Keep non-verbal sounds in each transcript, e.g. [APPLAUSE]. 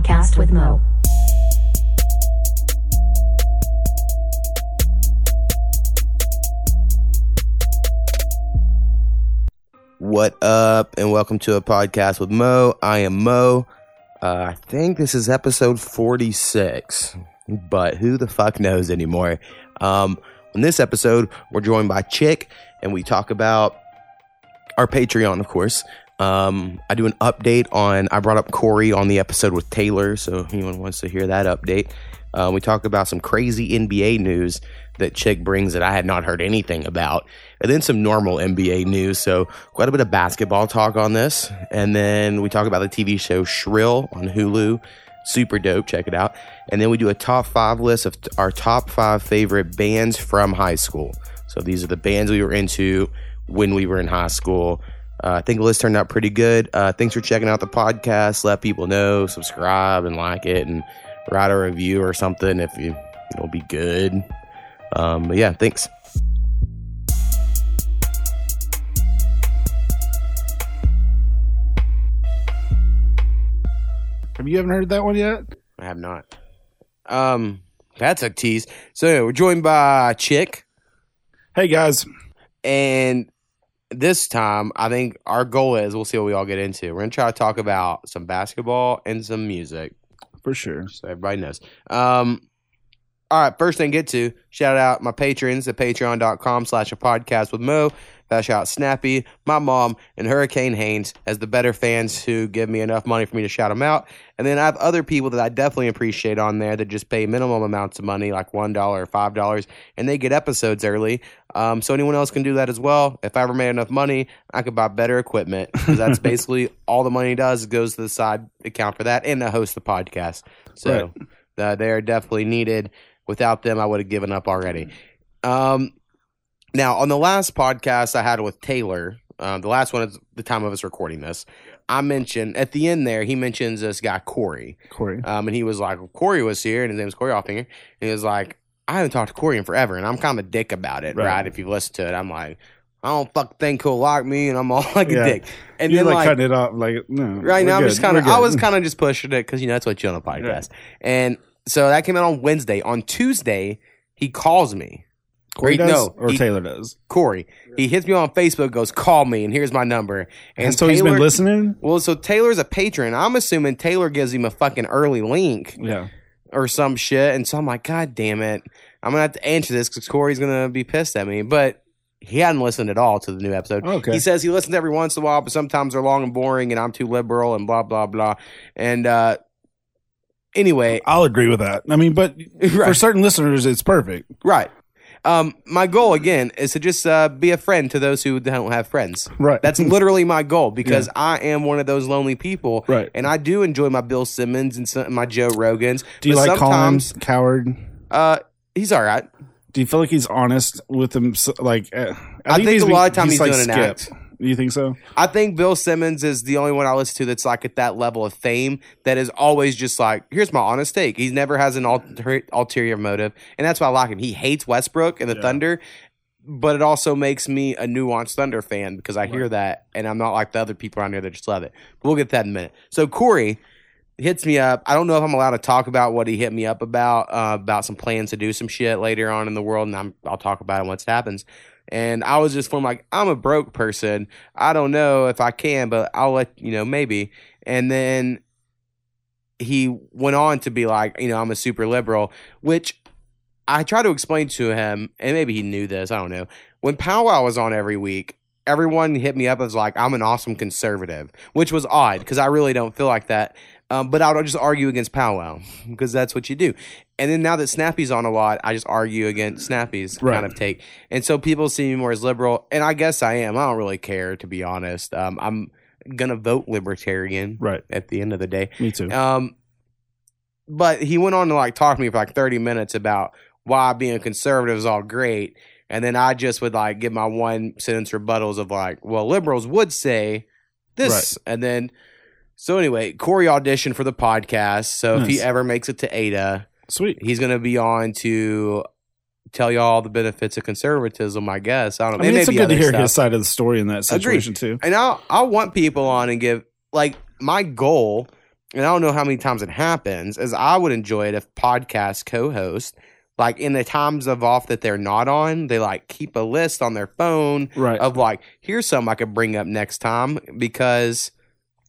podcast with Mo. What up, and welcome to a podcast with Mo. I am Mo. Uh, I think this is episode 46, but who the fuck knows anymore? Um, in this episode, we're joined by Chick, and we talk about our Patreon, of course. Um, I do an update on, I brought up Corey on the episode with Taylor, so if anyone wants to hear that update. Uh, we talk about some crazy NBA news that Chick brings that I had not heard anything about, and then some normal NBA news. So quite a bit of basketball talk on this, and then we talk about the TV show Shrill on Hulu. Super dope. Check it out. And then we do a top five list of our top five favorite bands from high school. So these are the bands we were into when we were in high school. Uh, I think the list turned out pretty good. Uh, thanks for checking out the podcast. Let people know, subscribe and like it, and write a review or something if you it'll be good. Um, but yeah, thanks. Have you haven't heard that one yet? I have not. Um, that's a tease. So yeah, we're joined by Chick, Hey guys, and this time I think our goal is we'll see what we all get into. We're gonna try to talk about some basketball and some music. for sure. so everybody knows. Um, all right, first thing to get to, shout out my patrons at patreon.com slash a podcast with Mo. Shout out Snappy, my mom, and Hurricane Haynes as the better fans who give me enough money for me to shout them out. And then I have other people that I definitely appreciate on there that just pay minimum amounts of money, like $1 or $5, and they get episodes early. Um, so anyone else can do that as well. If I ever made enough money, I could buy better equipment because that's [LAUGHS] basically all the money does goes to the side account for that and to host the podcast. So uh, they are definitely needed. Without them, I would have given up already. Um, now, on the last podcast I had with Taylor, uh, the last one at the time of us recording this. I mentioned at the end there, he mentions this guy Corey, Corey. um, and he was like, Corey was here, and his name was Corey Offinger, and he was like, I haven't talked to Corey in forever, and I'm kind of a dick about it, right? Right. If you've listened to it, I'm like, I don't fuck think he'll like me, and I'm all [LAUGHS] like Yeah. a dick. And You're then like, like, cutting it off, like no. right now, I'm just kind of, I was kind of just pushing it because you know that's what you do on a podcast, and so that came out on Wednesday. On Tuesday, he calls me. Corey does, no, or he- Taylor does. Corey. He hits me on Facebook, goes, call me, and here's my number. And And so he's been listening. Well, so Taylor's a patron. I'm assuming Taylor gives him a fucking early link Yeah, or some shit. And so I'm like, God damn it. I'm going to have to answer this because Corey's going to be pissed at me. But he hadn't listened at all to the new episode. Okay. He says he listens every once in a while, but sometimes they're long and boring and I'm too liberal and blah, blah, blah. And uh, anyway, I'll agree with that. I mean, but [LAUGHS] for certain listeners, it's perfect. right. Um, my goal again is to just uh, be a friend to those who don't have friends. Right. That's [LAUGHS] literally my goal because I am one of those lonely people. Right. And I do enjoy my Bill Simmons and some, my Joe Rogans. Do you but like sometimes, coward? Uh, he's all right. Do you feel like he's honest with him? Like, uh, I think he's a lot of times he's like doing an act. You think so? I think Bill Simmons is the only one I listen to that's like at that level of fame that is always just like, here's my honest take. He never has an alter- ulterior motive. And that's why I like him. He hates Westbrook and the Yeah. Thunder, but it also makes me a nuanced Thunder fan because I hear that and I'm not like the other people around here that just love it. But we'll get to that in a minute. So Corey hits me up. I don't know if I'm allowed to talk about what he hit me up about, uh, about some plans to do some shit later on in the world. And I'm, I'll talk about it once it happens. And I was just feeling like, I'm a broke person. I don't know if I can, but I'll let you know, maybe. And then he went on to be like, you know, I'm a super liberal, which I try to explain to him, and maybe he knew this, I don't know. When Powwow was on every week, everyone hit me up as like, I'm an awesome conservative, which was odd because I really don't feel like that. Um, but I would just argue against Powwow because that's what you do. And then now that Snappy's on a lot, I just argue against Snappy's Right. kind of take. And so people see me more as liberal, and I guess I am. I don't really care, to be honest. Um, I'm gonna vote libertarian Right. at the end of the day. Me too. Um, but he went on to like talk to me for like 30 minutes about why being conservative is all great. And then I just would like give my one sentence rebuttals of like, well, liberals would say this. And then, so anyway, Corey auditioned for the podcast. So if he ever makes it to Ada, Sweet. he's going to be on to tell you all the benefits of conservatism, I guess. I don't I know. mean, it's good to hear stuff. his side of the story in that Agreed. situation too. And I I want people on and give like my goal and I don't know how many times it happens, is I would enjoy it if podcast co-host, like in the times of off that they're not on, they like keep a list on their phone Right. of like, here's something I could bring up next time because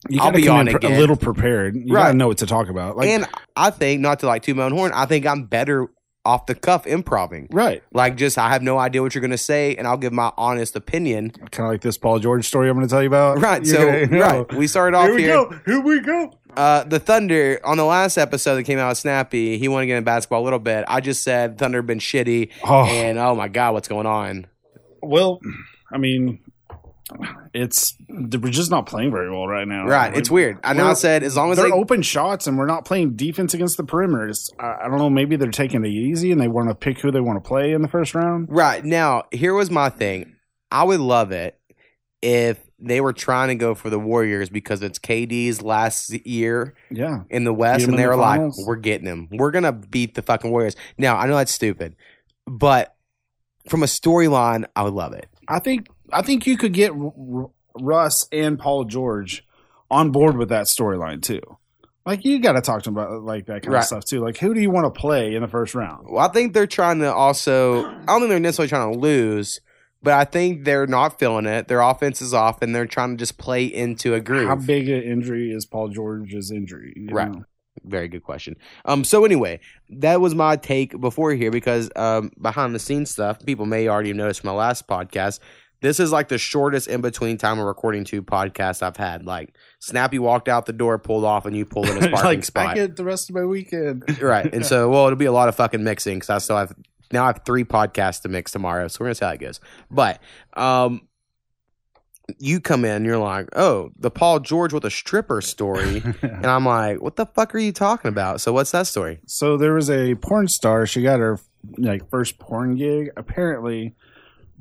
you I'll gotta be on in again. a little prepared. You Right. gotta know what to talk about. Like, and I think not to like two my own horn, I think I'm better off the cuff improving. right. Like just I have no idea what you're gonna say and I'll give my honest opinion. Kind of like this Paul George story I'm going to tell you about. Right. You're So gonna- no. right. We started off Here we here. go. Here we go. Uh, the Thunder on the last episode that came out with Snappy, he wanted to get in basketball a little bit. I just said Thunder been shitty, Oh, and oh my god, what's going on? well, I mean, it's we're just not playing very well right now. Right, it's weird. I know I said as long as they're they open shots and we're not playing defense against the perimeter. I, I don't know. Maybe they're taking it easy and they want to pick who they want to play in the first round. right now. Here was my thing. I would love it if they were trying to go for the Warriors because it's KD's last year Yeah, in the West, and they the were like, "We're getting him. We're gonna beat the fucking Warriors." Now I know that's stupid, but from a storyline, I would love it. I think I think you could get R- Russ and Paul George on board with that storyline too. Like you got to talk to them about like that kind Right. of stuff too. Like who do you want to play in the first round? Well, I think they're trying to also. I don't think they're necessarily trying to lose, but I think they're not feeling it. Their offense is off, and they're trying to just play into a groove. How big an injury is Paul George's injury? Right. know? Very good question. Um. So anyway, that was my take before here because um behind the scenes stuff, people may already have noticed from my last podcast. This is like the shortest in between time of recording two podcasts I've had. Like Snappy walked out the door, pulled off, and you pulled in his [LAUGHS] parking like I spot. get the rest of my weekend. [LAUGHS] right. And so, [LAUGHS] well, it'll be a lot of fucking mixing because I still have now I have three podcasts to mix tomorrow. So we're gonna see how it goes. But um, you come in, you're like, oh, the Paul George with a stripper story, and I'm like, what the fuck are you talking about? So what's that story? so there was a porn star. She got her like first porn gig apparently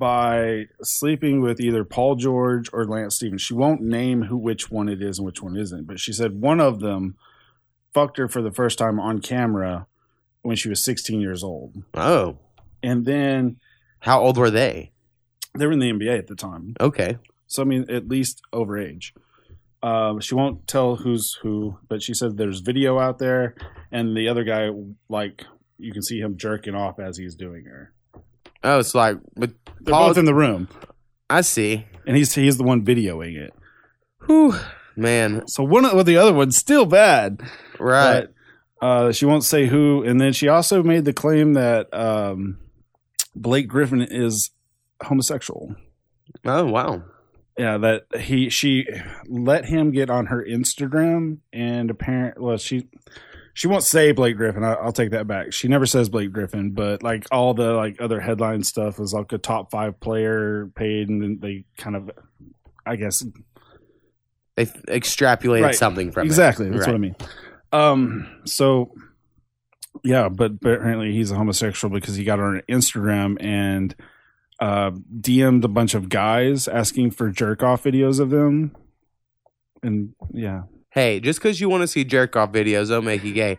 by sleeping with either Paul George or Lance Stevens. She won't name who which one it is and which one isn't, but she said one of them fucked her for the first time on camera when she was 16 years old. Oh, And then how old were they? they were in the NBA at the time. Okay. So I mean, at least over age. Um, she won't tell who's who, but she said there's video out there, and the other guy, like, you can see him jerking off as he's doing her. Oh, it's like, but They're Paul, both in the room, I see. and he's he's the one videoing it. Whew, man. So one of well, the other one's still bad, Right. but uh, she won't say who. And then she also made the claim that um, Blake Griffin is homosexual. oh, wow. Yeah, that he she let him get on her Instagram and apparent well she she won't say Blake Griffin. I, I'll take that back. She never says Blake Griffin, but like all the like other headline stuff was like a top five player paid, and then they kind of, I guess, They extrapolated Right. something from exactly it. that's Right. what I mean. Um, so yeah, but, but apparently he's a homosexual because he got on Instagram and uh DM'd a bunch of guys asking for jerk off videos of them, and yeah. Hey, just because you want to see jerk off videos don't make you gay.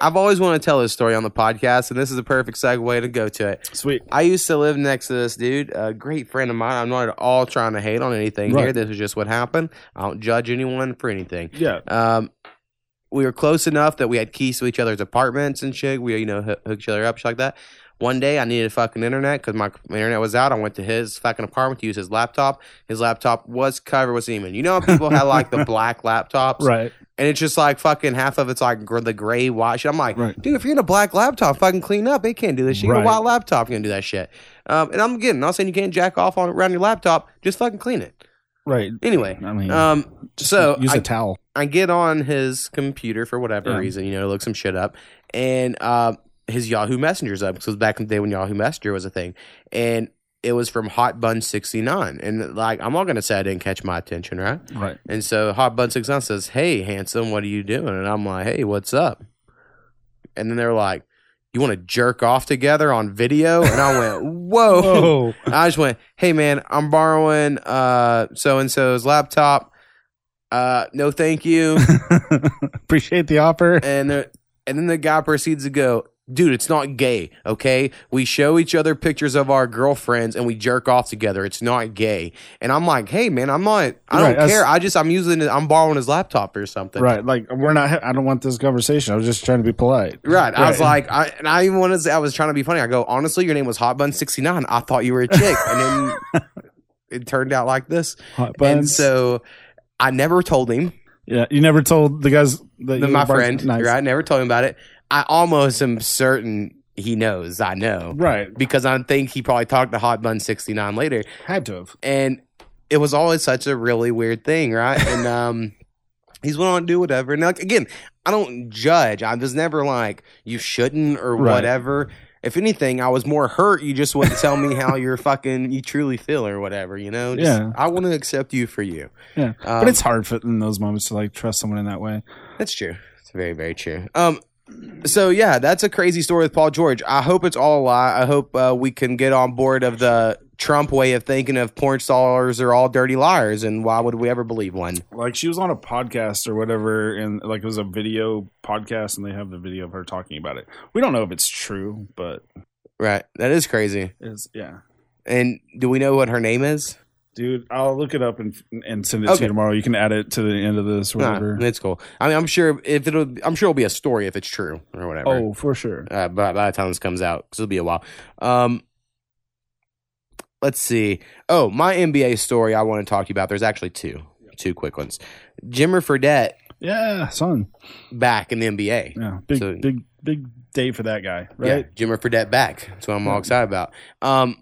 I've always wanted to tell this story on the podcast, and this is a perfect segue to go to it. Sweet. I used to live next to this dude, a great friend of mine. I'm not at all trying to hate on anything here. This is just what happened. I don't judge anyone for anything. Yeah. Um, we were close enough that we had keys to each other's apartments and shit. We, you know, hook, hook each other up, shit like that. One day I needed fucking internet because my, my internet was out. I went to his fucking apartment to use his laptop. His laptop was covered with semen. You know how people have like the [LAUGHS] black laptops? Right. And it's just like fucking half of it's like gr- the gray white shit. I'm like, Right. dude, if you're in a black laptop, fucking clean up. They can't do this shit. You're a white laptop, you can do that shit. Um, and I'm getting, not saying you can't jack off on around your laptop. Just fucking clean it. Right. Anyway, I mean, um, so use I, a towel. I get on his computer for whatever Yeah. reason, you know, look some shit up, and uh, his Yahoo Messenger's up because it was back in the day when Yahoo Messenger was a thing, and it was from Hot Bun sixty nine, and like I'm not gonna say I didn't catch my attention, right? Right. And so Hot Bun sixty nine says, "Hey, handsome, what are you doing?" And I'm like, "Hey, what's up?" And then they're like, "You want to jerk off together on video?" And I went, [LAUGHS] "Whoa!" Oh. I just went, "Hey man, I'm borrowing uh so and so's laptop. Uh, no, thank you." [LAUGHS] Appreciate the offer. and and then the guy proceeds to go, dude, it's not gay, okay? We show each other pictures of our girlfriends and we jerk off together. It's not gay. And I'm like, hey, man, I'm not, I don't Right, care. I just, I'm using it, I'm borrowing his laptop or something. Right. Like we're not. I don't want this conversation. I was just trying to be polite. Right. I was like, I, and I even wanted to say, I was trying to be funny. I go, honestly, your name was Hot Bun 69. I thought you were a chick. and then [LAUGHS] it turned out like this. Hot And so I never told him, yeah, you never told the guys that my friend, Nice. right? Never told him about it. I almost am certain he knows. I know. Right. Because I think he probably talked to Hot Bun 69 later. Had to have. And it was always such a really weird thing, right? [LAUGHS] And um he's went on to do whatever. And like again, I don't judge. I was never like you shouldn't or Right. whatever. If anything, I was more hurt. You just wouldn't tell me how you're [LAUGHS] fucking you truly feel or whatever. You know? Just, Yeah. I want to accept you for you. Yeah. Um, but it's hard for, in those moments to like trust someone in that way. That's true. It's very, very true. Um, so yeah, that's a crazy story with Paul George. I hope it's all a lie. I hope uh, we can get on board of the Trump way of thinking of porn stars are all dirty liars, and why would we ever believe one? Like she was on a podcast or whatever, and like it was a video podcast, and they have the video of her talking about it. We don't know if it's true, but Right, that is crazy. Is yeah. And do we know what her name is? Dude, I'll look it up and and send it to you tomorrow. You can add it to the end of this, Nah, whatever. it's cool. I mean, I'm sure if it'll, I'm sure it'll be a story if it's true or whatever. oh, for sure. uh, by, by the time this comes out, because it'll be a while. Um, let's see. Oh, my NBA story I want to talk to you about. There's actually two, two quick ones. Jimmer Fredette Yeah, son. back in the NBA. Yeah, big, So- big, big day for that guy, Yeah, right? Jimmer Fredette back. That's what I'm all excited about. Um,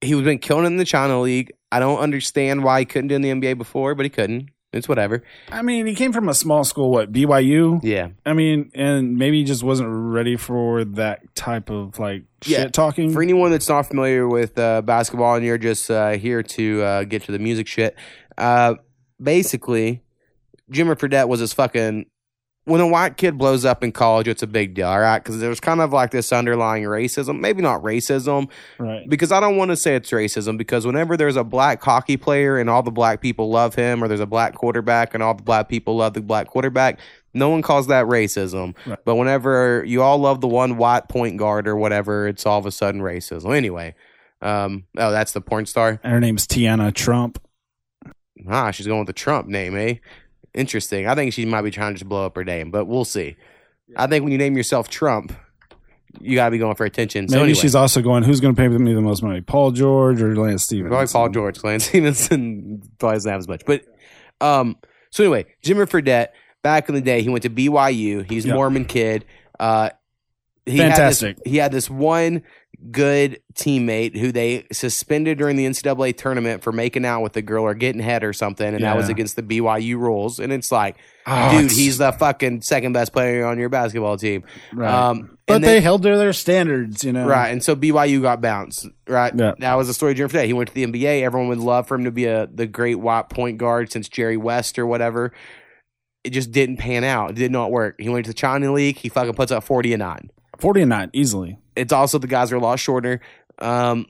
he was been killing it in the China League. I don't understand why he couldn't do in the NBA before, but he couldn't. It's whatever. I mean, he came from a small school, what BYU? Yeah, I mean, and maybe he just wasn't ready for that type of like Yeah. shit talking. For anyone that's not familiar with uh, basketball and you're just uh, here to uh, get to the music shit, uh, basically, Jimmy Fredette was his fucking. When a white kid blows up in college, it's a big deal, all right? Because there's kind of like this underlying racism. Maybe not racism, right. because I don't want to say it's racism, because whenever there's a black hockey player and all the black people love him, or there's a black quarterback and all the black people love the black quarterback, no one calls that racism. Right. But whenever you all love the one white point guard or whatever, it's all of a sudden racism. Anyway, um, oh, that's the porn star. And her name's Tiana Trump. Ah, she's going with the Trump name, eh? Interesting. I think she might be trying to just blow up her name, but we'll see. I think when you name yourself Trump, you got to be going for attention. So Maybe anyway, she's also going, who's going to pay me the most money, Paul George or Lance Stevens? Probably Paul George, Lance Stephenson [LAUGHS] probably doesn't have as much. But um, so anyway, Jimmy Fredette, back in the day, he went to BYU. He's a Yep. Mormon kid. Uh, he Fantastic. Had this, he had this one good teammate who they suspended during the NCAA tournament for making out with a girl or getting head or something, and that was against the BYU rules. And it's like, Oh, dude, it's- he's the fucking second best player on your basketball team. right. Um, but and they held to their standards, you know. Right, and so BYU got bounced. Right, Yeah. that was the story during Jimmy Fredette. He went to the NBA. Everyone would love for him to be a the great white point guard since Jerry West or whatever. It just didn't pan out. It did not work. He went to the China League. He fucking puts up forty and nine. 40 and 9, easily. It's also the guys are a lot shorter. Um,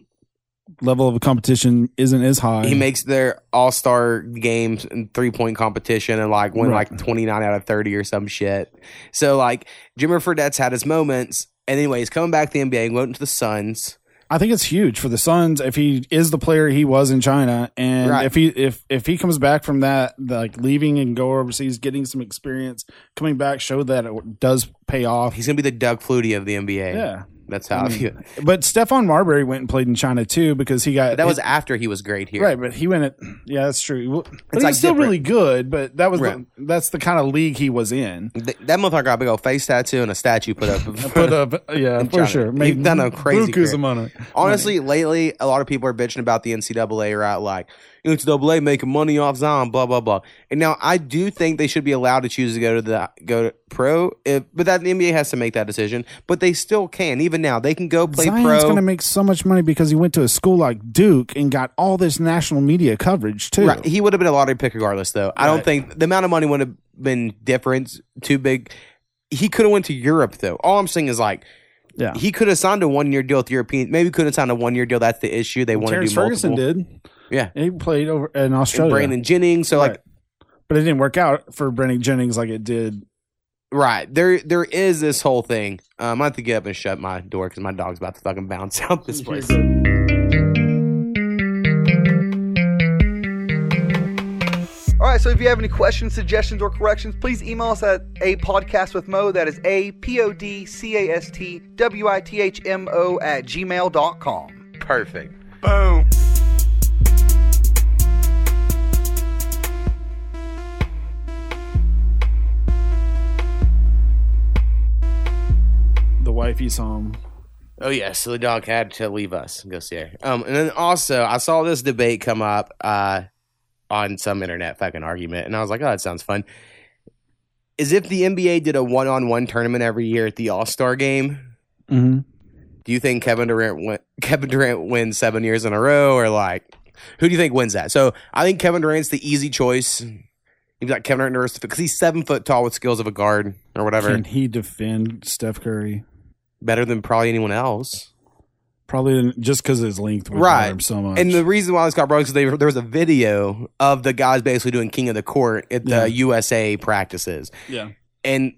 Level of competition isn't as high. he makes their all star games and three point competition and like win Right. like twenty nine out of thirty or some shit. So like Jimmy Fredette's had his moments. And anyways, coming back to the NBA, went into the Suns. I think it's huge for the Suns if he is the player he was in China, and Right. if he if if he comes back from that, like leaving and go overseas, getting some experience, coming back, show that it does pay off. He's gonna be the Doug Flutie of the NBA. Yeah, That's how I Mm. view it. [LAUGHS] but Stephon Marbury went and played in China too because he got But that was after he was great here. right. But he went at yeah, that's true. But It's he's like still different. really good. But that was Right. the, that's the kind of league he was in. Th- that motherfucker got a big old face tattoo and a statue put up. [LAUGHS] Put up, yeah, [LAUGHS] for China. sure. He's done a crazy bukus career. of money. Honestly, lately, a lot of people are bitching about the NCAA, right? Like, NCAA making money off Zion, blah, blah, blah. And now I do think they should be allowed to choose to go to the go to pro, if, but that the NBA has to make that decision. But they still can. Even now, they can go play Zion's pro. going to make so much money because he went to a school like Duke and got all this national media coverage too. Right. He would have been a lottery pick regardless, though. I don't think the amount of money would have been different, too big. He could have went to Europe, though. All I'm saying is like, Yeah. he could have signed a one year deal with European. Maybe could have signed a one year deal. That's the issue. They want to do multiple. Ferguson did. Yeah. He played over in And Australia. Brandon Jennings. So like, but it didn't work out for Brandon Jennings like it did Right. There there is this whole thing. Um, I have to get up and shut my door because my dog's about to fucking bounce [LAUGHS] out this place. All right, so if you have any questions, suggestions, or corrections, please email us at a podcast with Mo. That is a p o d c a s t w i t h m o at gmail.com. Perfect. Boom. Wifey's home. Oh yeah, so the dog had to leave us and go see her. Um, and then also I saw this debate come up uh, on some internet fucking argument, and I was like, oh, that sounds fun. Is if the NBA did a one-on-one tournament every year at the All Star Game, Mm-hmm. do you think Kevin Durant win- Kevin Durant wins seven years in a row, or like who do you think wins that? So I think Kevin Durant's the easy choice. You've got Kevin Durant because he's seven foot tall with skills of a guard or whatever, Can he defend Steph Curry? Better than probably anyone else. Probably just because his length would Right. so much. And the reason why this got brought up is because there was a video of the guys basically doing king of the court at the Yeah. USA practices, yeah, and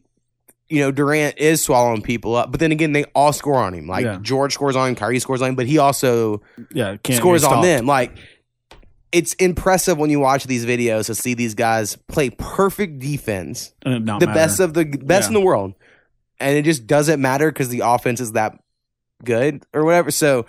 you know Durant is swallowing people up. But then again, they all score on him. Like Yeah. George scores on him, Kyrie scores on him, but he also yeah, scores on them. Like it's impressive when you watch these videos to see these guys play perfect defense, uh, not the matter. best of the best in the world, and it just doesn't matter because the offense is that good or whatever. So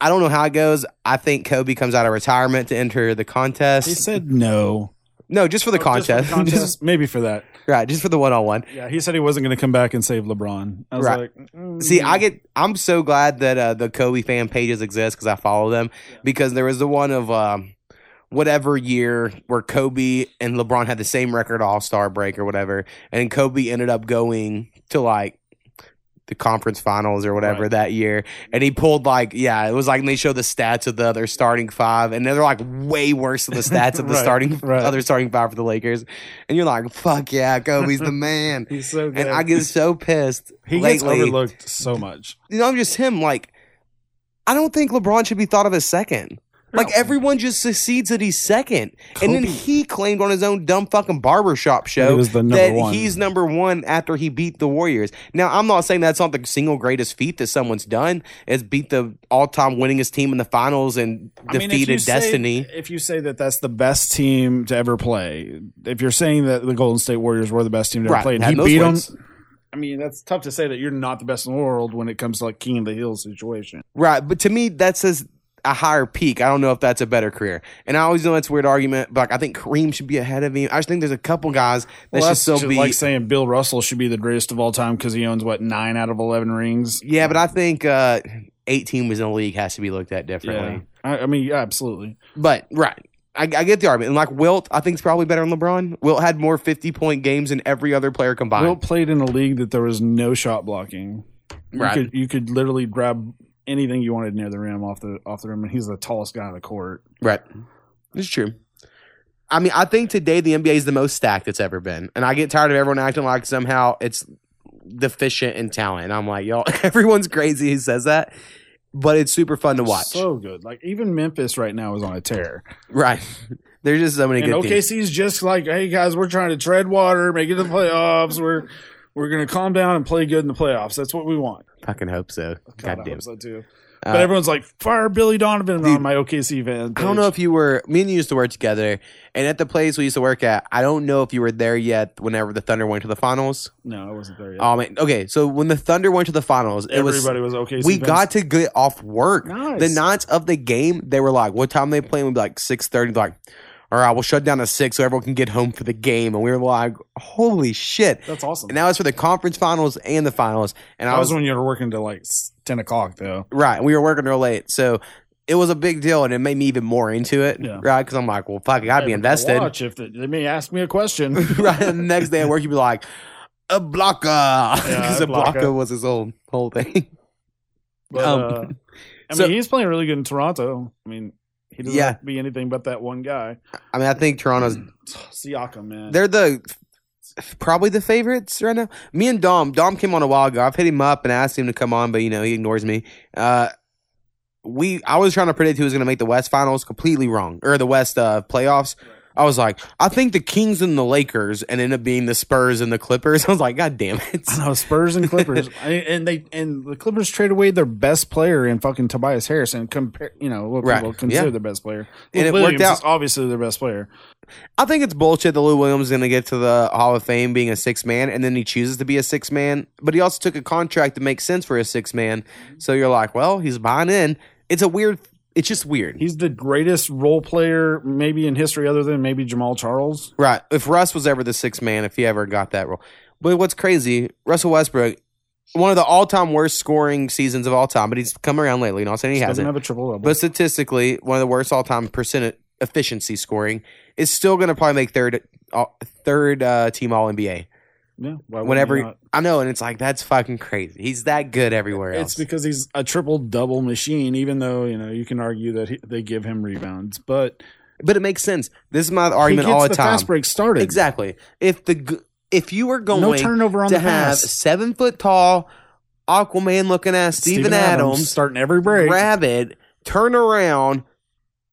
I don't know how it goes. I think Kobe comes out of retirement to enter the contest. He said no. no, just for the Oh, just for contest, the contest? [LAUGHS] maybe for that. right? Just for the one on one. Yeah, he said he wasn't going to come back and save LeBron. I was Right. like, mm, See, I get. I'm so glad that uh, the Kobe fan pages exist because I follow them. Because there was the one of um, whatever year where Kobe and LeBron had the same record All Star break or whatever, and Kobe ended up going to like the conference finals or whatever Right. that year, and he pulled like yeah, it was like they showed the stats of the other starting five, and they're like way worse than the stats of the [LAUGHS] Right, starting right. other starting five for the Lakers, and you're like fuck yeah, Kobe's the man. [LAUGHS] he's so good. And I get so pissed. he gets overlooked so much. you know, I'm just him. Like, I don't think LeBron should be thought of as second. Like everyone just succeeds that he's second, and then Kobe- he claimed on his own dumb fucking barbershop show He was the number that one. he's number one after he beat the Warriors. Now, I'm not saying that's not the single greatest feat that someone's done. Is beat the all-time winningest team in the finals and I mean, if defeated you say- Destiny. if you say that that's the best team to ever play, if you're saying that the Golden State Warriors were the best team to ever Right, play, and had he beat wins. them, I mean, that's tough to say that you're not the best in the world when it comes to like King of the Hill situation. Right, but to me, that says a higher peak. I don't know if that's a better career. And I always know that's a weird argument, but like, I think Kareem should be ahead of him. I just think there's a couple guys that Well, should still just be. like saying Bill Russell should be the greatest of all time because he owns what nine out of eleven rings. Yeah, but I think uh, 18 was in the league has to be looked at differently. Yeah, I, I mean, yeah, absolutely. But right, I, I get the argument. And like Wilt, I think is probably better than LeBron. Wilt had more 50 point games than every other player combined. Wilt played in a league that there was no shot blocking. You Right. could you could literally grab anything you wanted near the rim off the off the rim, and he's the tallest guy on the court. Right, it's true. I mean, I think today the NBA is the most stacked it's ever been, and I get tired of everyone acting like somehow it's deficient in talent. And I'm like, y'all, [LAUGHS] everyone's crazy who says that, but it's super fun to watch. So good. Like even Memphis right now is on a tear. right, [LAUGHS] there's just so many And good teams. Just like, hey guys, we're trying to tread water, make it to the playoffs. We're we're gonna calm down and play good in the playoffs. That's what we want. Fucking hope so. God, God I damn. hope so too. Uh, But everyone's like, fire Billy Donovan Dude, on my OKC fan. I don't know if you were. Me and you used to work together, and at the place we used to work at, I don't know if you were there yet. Whenever the Thunder went to the finals, No, I wasn't there yet. oh man. Okay, so when the Thunder went to the finals, it was Everybody was, OKC. we fans. got to get off work. Nice. The nights of the game, they were like, "What time they playing?" We'd be like six thirty. Like, all right, we'll shut down at six so everyone can get home for the game. And we were like, "Holy shit!" That's awesome. And that was for the conference finals and the finals. And that I was was when you were working till like ten o'clock though. right. We were working real late, so. It was a big deal, and it made me even more into it, Yeah. right? Because I'm like, well, fuck, I gotta be invested. Watch if they, they may ask me a question. [LAUGHS] right. And the next day at work, you'd be like, Ibaka. Because [LAUGHS] a Ibaka was his whole whole thing. But, Um, uh, I so- mean, he's playing really good in Toronto. I mean, he doesn't Yeah. have to be anything but that one guy. I mean, I think Toronto's [CLEARS THROAT] Siakam, man. they're the probably the favorites right now. Me and Dom, Dom came on a while ago. I've hit him up and asked him to come on, but you know he ignores me. Uh, we I was trying to predict who was going to make the West Finals, completely wrong, or the West uh, playoffs. I was like, I think the Kings and the Lakers, and end up being the Spurs and the Clippers. [LAUGHS] I was like, God damn it! I know Spurs and Clippers, [LAUGHS] and they and the Clippers trade away their best player in fucking Tobias Harris, and compare, you know, what Right. people consider Yeah. their best player. And Lou it worked out. obviously their best player. I think it's bullshit that Lou Williams is going to get to the Hall of Fame being a six man, and then he chooses to be a six man. But he also took a contract that makes sense for a six man. Mm-hmm. So you're like, well, he's buying in. It's a weird. It's just weird, He's the greatest role player maybe in history, other than maybe Jamal Charles. right? If Russ was ever the sixth man, if he ever got that role. But what's crazy, Russell Westbrook, one of the all time worst scoring seasons of all time, but he's come around lately. Not saying he Doesn't hasn't. have a triple double. But statistically, one of the worst all time percent efficiency scoring is still going to probably make third uh, third uh, team All NBA. Yeah, why Whenever? I know, and it's like that's fucking crazy. He's that good everywhere else. It's because he's a triple double machine. Even though you know you can argue that he, they give him rebounds, but but it makes sense. This is my argument all the, the time. fast break started. Exactly. If the if you were going No turnover on to the have pass. seven foot tall Aquaman looking ass Steven, Adams, starting every break. grab it, turn around,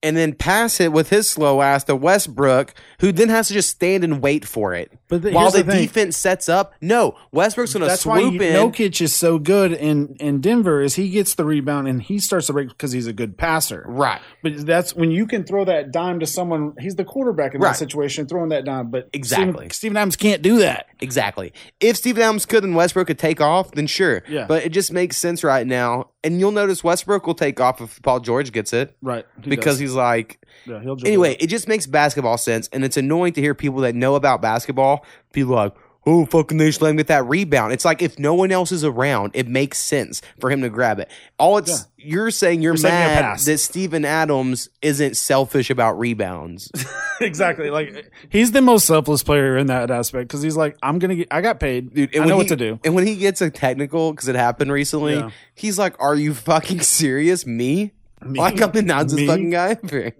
and then pass it with his slow ass to Westbrook, who then has to just stand and wait for it. But the, While the, the, defense sets up, no, Westbrook's going to That's why swoop in. Jokic is so good in in Denver is he gets the rebound and he starts the break because he's a good passer. right. But that's when you can throw that dime to someone. He's the quarterback in Right. that situation, throwing that dime. But Exactly. Steven, Steven Adams can't do that. Exactly. If Steven Adams could and Westbrook could take off, then sure. Yeah. But it just makes sense right now. And you'll notice Westbrook will take off if Paul George gets it Right. He because does. he's like, yeah, he'll anyway, it just makes basketball sense. And it's annoying to hear people that know about basketball, people like, oh, fucking they just let him get that rebound. It's like if no one else is around, it makes sense for him to grab it. All it's, you're saying you're You're mad that Steven Adams isn't selfish about rebounds. [LAUGHS] exactly. Like he's the most selfless player in that aspect because he's like, I'm gonna get. I got paid. Dude, I know he, what to do. And when he gets a technical, because it happened recently, Yeah. he's like, "Are you fucking serious? Me? Like I'm the nonsense Me? fucking guy? [LAUGHS]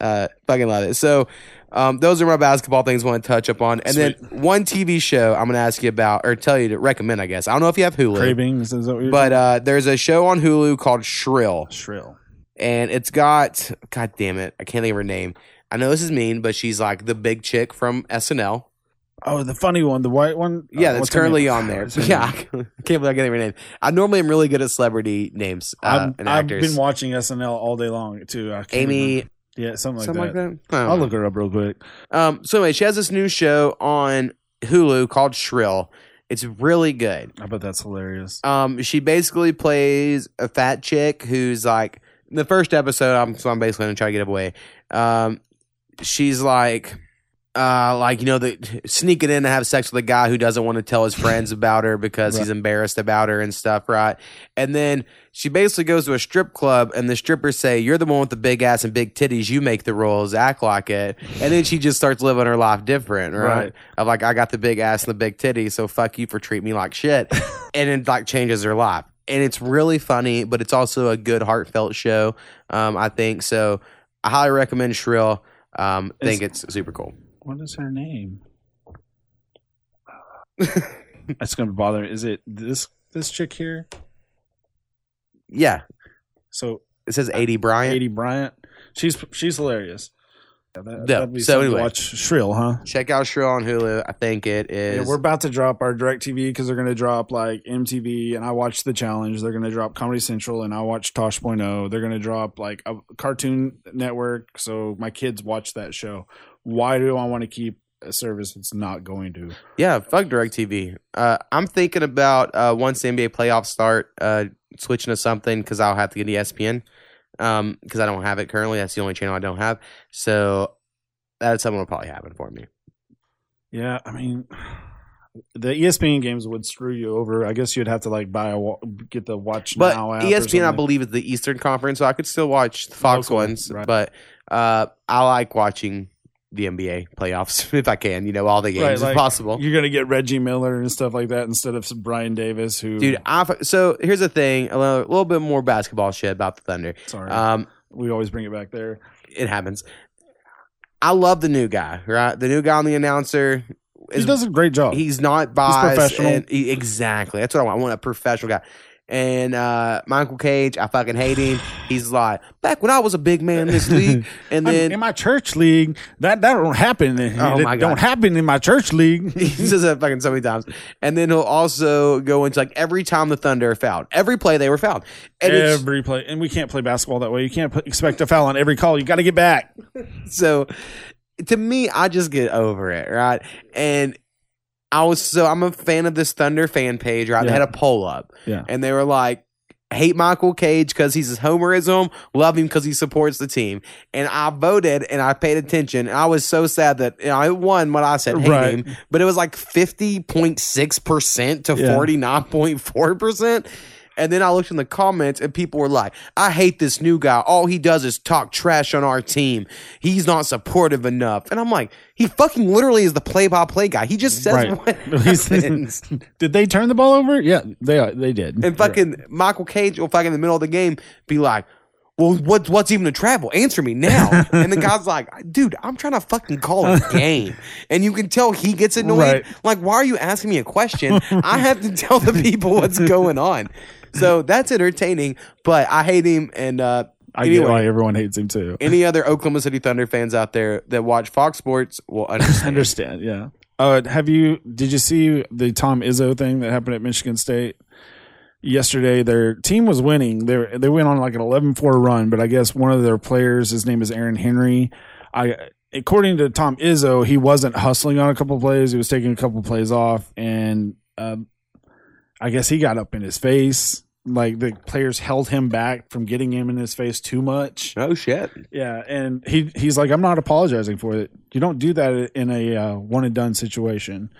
uh, fucking love it." So, um, those are my basketball things I want to touch up on, and then one TV show I'm going to ask you about or tell you to recommend. I guess I don't know if you have Hulu, Cravings is that what you're but uh, there's a show on Hulu called Shrill, shrill. and it's got God damn it, I can't think of her name. I know this is mean, but she's like the big chick from SNL. Oh, the funny one, the white one. Yeah, Uh, that's currently on there. [LAUGHS] Yeah, I can't believe I can't think of her name. I normally am really good at celebrity names uh, I've, and I've actors. been watching SNL all day long too. I can't Amy, remember. Yeah, something like something that. like that. I'll know. look her up real quick. Um, so anyway, she has this new show on Hulu called Shrill. It's really good. I bet that's hilarious. Um, she basically plays a fat chick who's like the first episode. I'm so I'm basically gonna try to get away. Um, she's like, uh, like you know, the sneaking in to have sex with a guy who doesn't want to tell his friends about her because he's embarrassed about her and stuff, right? And then she basically goes to a strip club, and the strippers say, "You're the one with the big ass and big titties. You make the rules. Act like it." And then she just starts living her life different, right? Right. Of like, I got the big ass and the big titties, so fuck you for treating me like shit, [LAUGHS] and it like changes her life. And it's really funny, but it's also a good heartfelt show. Um, I think so. I highly recommend Shrill. Um, think it's super cool. What is her name? [LAUGHS] That's gonna bother. Is it this this chick here? Yeah, So it says uh, Aidy Bryant. Katie Bryant. She's she's hilarious. Yeah, that, be so anyway. watch Shrill, huh? Check out Shrill on Hulu. I think it is. Yeah, we're about to drop our DirecTV because they're going to drop like MTV and I watch The Challenge. They're going to drop Comedy Central and I watch Tosh.0. They're going to drop like a Cartoon Network. So my kids watch that show. Why do I want to keep a service that's not going to? yeah, fuck DirecTV. Uh, I'm thinking about uh, once the NBA playoffs start, uh, switching to something because I'll have to get E ESPN um, because I don't have it currently. That's the only channel I don't have. So that's something will probably happen for me. Yeah, I mean, the ESPN games would screw you over. I guess you'd have to like buy a get the Watch But E Now app. ESPN, I believe, is the Eastern Conference, so I could still watch the Fox Local, ones. right. But uh, I like watching the NBA playoffs [LAUGHS] if I can. You know, all the games Right, like, possible. You're gonna get Reggie Miller and stuff like that instead of some Brian Davis, who Dude, I so here's the thing: a little, little bit more basketball shit about the Thunder. sorry, Um, we always bring it back there. it happens. I love the new guy, right? The new guy on the announcer. He does a great job. he's not biased. professional. and he- exactly. That's what I want. I want a professional guy. And uh, Michael Cage, I fucking hate him. He's like, back when I was a big man in this league, [LAUGHS] and then in my church league, that that don't happen. Oh, my God. don't happen in my church league. [LAUGHS] he says that fucking so many times. And then he'll also go into like every time the Thunder fouled, every play they were fouled. And every play, and we can't play basketball that way. You can't put, expect a foul on every call. You got to get back. [LAUGHS] so to me, I just get over it, right? And I was so I'm a fan of this Thunder fan page, right? They had a poll up, Yeah. and they were like, hate Michael Cage because he's his homerism, love him because he supports the team. And I voted and I paid attention. And I was so sad that you know, I won what I said, hate Right. him, but it was like 50.6% to Yeah. 49.4%. And then I looked in the comments and people were like, I hate this new guy. All he does is talk trash on our team. He's not supportive enough. And I'm like, he fucking literally is the play by play guy. He just says Right. what [LAUGHS] happens. [LAUGHS] did they turn the ball over? Yeah, they they did. And fucking Michael Cage will fucking in the middle of the game be like, well, what, what's even a travel? Answer me now. [LAUGHS] and the guy's like, dude, I'm trying to fucking call a game. And you can tell he gets annoyed. Right. Like, why are you asking me a question? I have to tell the people what's going on. So that's entertaining, but I hate him. And uh, I anyway, get why everyone hates him too. any other Oklahoma City Thunder fans out there that watch Fox Sports will [LAUGHS] understand. understand. Yeah. Uh, have you? Did you see the Tom Izzo thing that happened at Michigan State yesterday? Their team was winning. They they went on like an 11-4 run, but I guess one of their players, his name is Aaron Henry. I according to Tom Izzo, he wasn't hustling on a couple plays. He was taking a couple plays off, and um, I guess he got up in his face. Like the players held him back from getting him in his face too much. oh, shit. Yeah, and he he's like, I'm not apologizing for it. You don't do that in a uh, one and done situation.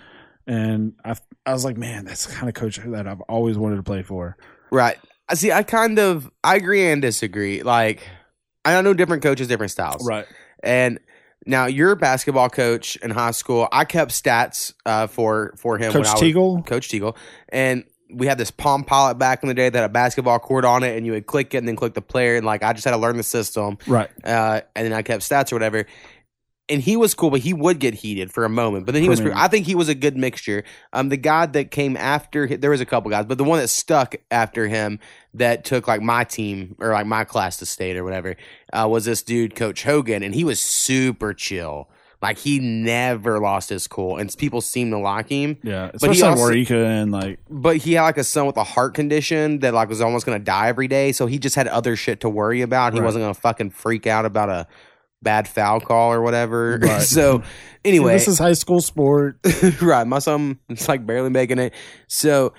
And I I was like, man, that's the kind of coach that I've always wanted to play for. Right. I see. I kind of I agree and disagree. Like I know different coaches, different styles. Right. And now you're a basketball coach in high school. I kept stats uh, for for him. Coach when I was, Teagle. Coach Teagle, and we had this Palm Pilot back in the day that had a basketball court on it, and you would click it and then click the player, and like I just had to learn the system, Right. uh, and then I kept stats or whatever. And he was cool, but he would get heated for a moment. But then he was. I think he was a good mixture. Um, the guy that came after there was a couple guys, but the one that stuck after him that took like my team or like my class to state or whatever uh, was this dude, Coach Hogan, and he was super chill. Like he never lost his cool, and people seemed to like him. Yeah. he Especially on also- Warika and like But he had like a son with a heart condition that like was almost gonna die every day, so he just had other shit to worry about. He Right. wasn't gonna fucking freak out about a bad foul call or whatever. [LAUGHS] Right. so anyway, this is high school sport. [LAUGHS] right, my son is like barely making it. So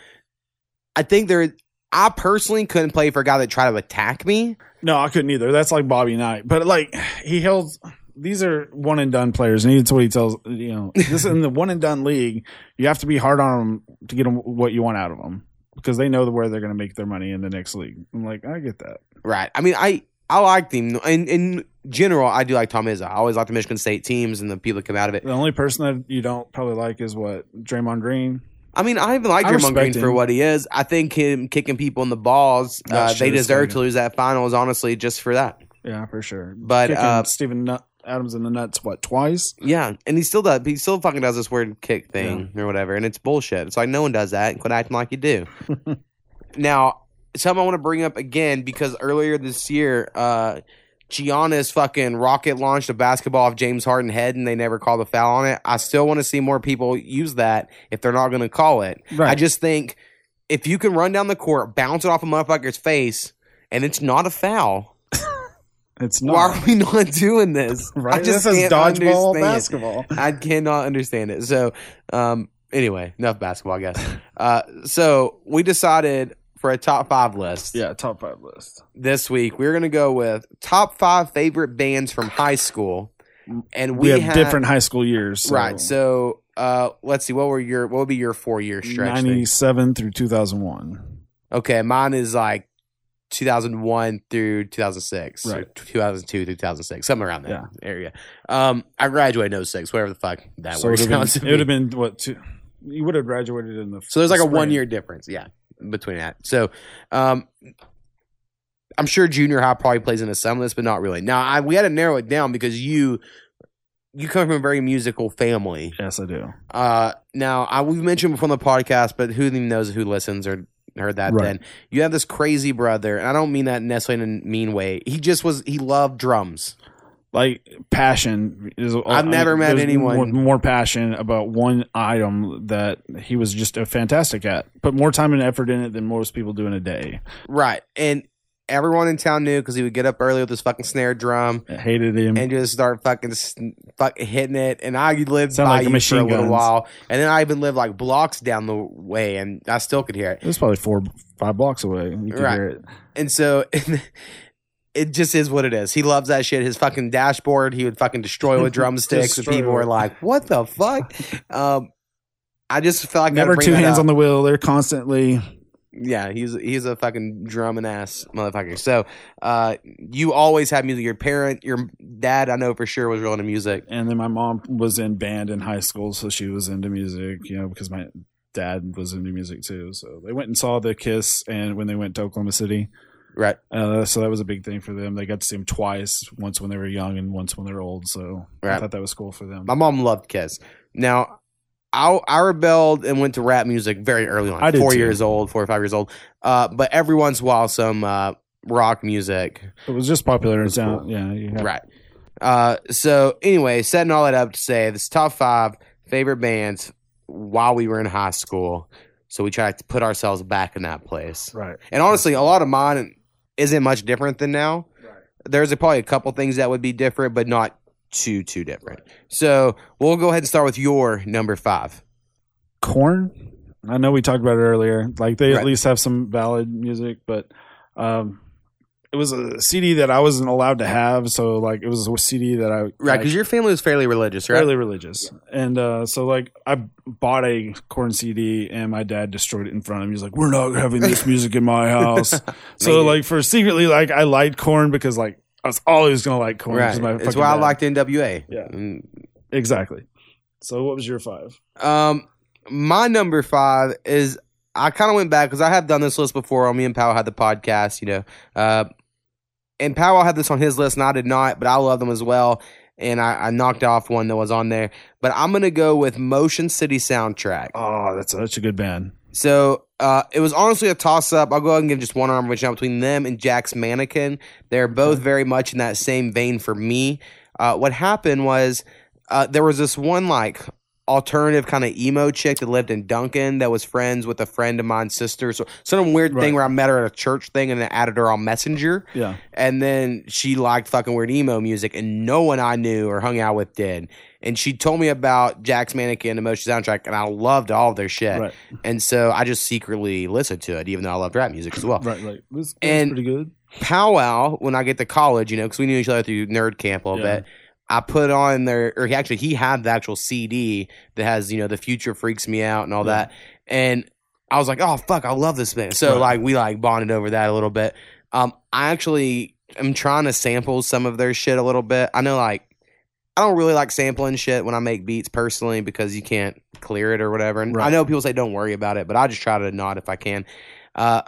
I think there. I personally couldn't play for a guy that tried to attack me. No, I couldn't either. That's like Bobby Knight. But like he held these are one and done players, and that's what he tells you know. This in the one and done league, you have to be hard on them to get them what you want out of them because they know where they're going to make their money in the next league. I'm like, I get that. Right. I mean, I I liked him. In in general, I do like Tom Izzo. I always like the Michigan State teams and the people that come out of it. The only person that you don't probably like is what Draymond Green. I mean, I even like I Draymond Green for what he is. I think him kicking people in the balls, uh, they deserve to lose that finals. Honestly, just for that. Yeah, for sure. But, uh, Nut- Adams in the nuts what twice? Yeah, and he still does. He still fucking does this weird kick thing or whatever, and it's bullshit. It's like no one does that. Quit acting like you do. [LAUGHS] now, something I want to bring up again because earlier this year, uh, Giannis fucking rocket launched a basketball off James Harden head, and they never called a foul on it. I still want to see more people use that if they're not going to call it. Right. I just think if you can run down the court, bounce it off a motherfucker's face, and it's not a foul. It's not. Why are we not doing this? [LAUGHS] right. I just is can't dodgeball basketball. I cannot understand it. So, um, anyway, enough basketball, I guess. Uh, so we decided for a top five list Yeah, top five list. this week. We're gonna go with top five favorite bands from high school, and We, we, have different high school years. So right. So, uh, let's see. What were your what would be your four year stretch? 97 through 2001. Okay, mine is like 2001 through 2006, right. 2002 through 2006, somewhere around that Yeah. area. Um, I graduated in 06, whatever the fuck that so it works would have been, it would have been what two, you would have graduated in the So there's like a one year difference, yeah, between that. So, um, I'm sure junior high probably plays into some of this, but not really. Now, I we had to narrow it down because you you come from a very musical family. Yes, I do. Uh, now I we've mentioned before on the podcast, but who even knows who listens or heard that Right. then. You have this crazy brother, and I don't mean that necessarily in a mean way. He just was he loved drums. like passion is I've never met anyone- more, more passion about one item that he was just a fantastic at put more time and effort in it than most people do in a day Right. And everyone in town knew because he would get up early with his fucking snare drum I hated him and just start fucking fuck hitting it. And I lived Sound by like a you for a machine little guns. while, and then I even lived like blocks down the way, and I still could hear it. it was probably four five blocks away you could Right. hear it And so. [LAUGHS] It just is what it is. He loves that shit. His fucking dashboard, he would fucking destroy with [LAUGHS] drumsticks, and Destroy people were it. like, "What the fuck?" [LAUGHS] um, I just felt like I never bring two that hands up. on the wheel they're constantly Yeah, he's he's a fucking drumming ass motherfucker. So, uh, you always had music. Your parent, your dad, I know for sure was real into music. and then my mom was in band in high school so she was into music you know because my dad was into music too so they went and saw the kiss and when they went to oklahoma city Right. uh, so that was a big thing for them they got to see him twice once when they were young and once when they were old so i thought that was cool for them My mom loved Kiss. Now, I I rebelled and went to rap music very early on. I did four too. years old, four or five years old. Uh, but every once in a while, some uh, rock music. it was just popular in town yeah you have, Right. Uh, so anyway, setting all that up to say this top five favorite bands while we were in high school. So we tried to put ourselves back in that place. right And honestly, a lot of mine isn't much different than now. There's a, probably a couple things that would be different, but not too too different. So we'll go ahead and start with your number five. Korn i know we talked about it earlier like they Right. at least have some valid music but um it was a cd that i wasn't allowed to have so like it was a cd that i Right, I- because your family was fairly religious, right? fairly religious and uh so like i bought a Korn cd and my dad destroyed it in front of me he's like we're not having this music in my [LAUGHS] house so like for secretly like i liked Korn because like i was always gonna like Korn Right. my It's why I dad- liked NWA. Yeah. Mm, exactly so what was your five Um, my number five is I kind of went back because I have done this list before. When me and Powell had the podcast, you know, uh, and Powell had this on his list, and I did not, but I love them as well. And I, I knocked off one that was on there, but I'm gonna go with Motion City Soundtrack. oh that's such a good band So uh, it was honestly a toss up. I'll go ahead and give just one honorable mention out between them and Jack's Mannequin. They're both very much in that same vein for me. Uh, what happened was uh, there was this one like alternative kind of emo chick that lived in Duncan that was friends with a friend of mine's sister. So some weird thing where I met her at a church thing and then added her on Messenger. yeah And then she liked fucking weird emo music, and no one I knew or hung out with did. And she told me about Jack's Mannequin and Motion Soundtrack, and I loved all of their shit. right And so I just secretly listened to it, even though I loved rap music as well. right right this, this And- pretty good Powell, when I get to college, you know, because we knew each other through nerd camp a little Yeah. bit, I put on their, or he actually, he had the actual CD that has, you know, The Future Freaks Me Out and all Yeah. that. And I was like, oh, fuck, I love this band. So, Right. like, we like bonded over that a little bit. Um, I actually am trying to sample some of their shit a little bit. I know, like, I don't really like sampling shit when I make beats personally because you can't clear it or whatever. And I know people say don't worry about it, but I just try to not if I can. Uh,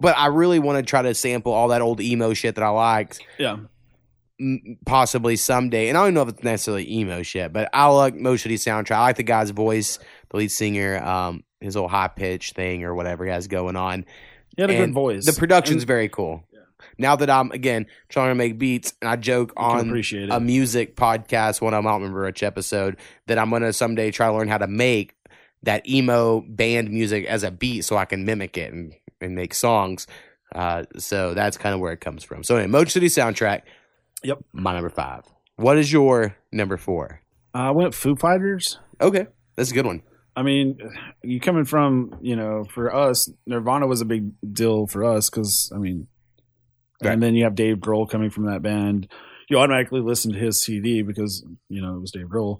but I really want to try to sample all that old emo shit that I liked, yeah m- possibly someday. And I don't know if it's necessarily emo shit, but I like Motion City Soundtrack. I like the guy's voice, the lead singer, um, his little high pitch thing or whatever he has going on. he had a And good voice The production's And very cool. Now that I'm again trying to make beats, and I joke on a music podcast one of them, I don't remember which episode that I'm gonna someday try to learn how to make that emo band music as a beat so I can mimic it and, and make songs. Uh, so that's kind of where it comes from. So anyway, Motion City soundtrack. Yep. My number five. What is your number four? I went Foo Fighters. Okay. That's a good one. I mean, you coming from you know, for us, Nirvana was a big deal for us because I mean, Right. and then you have Dave Grohl coming from that band. You automatically listen to his CD because you know it was Dave Grohl,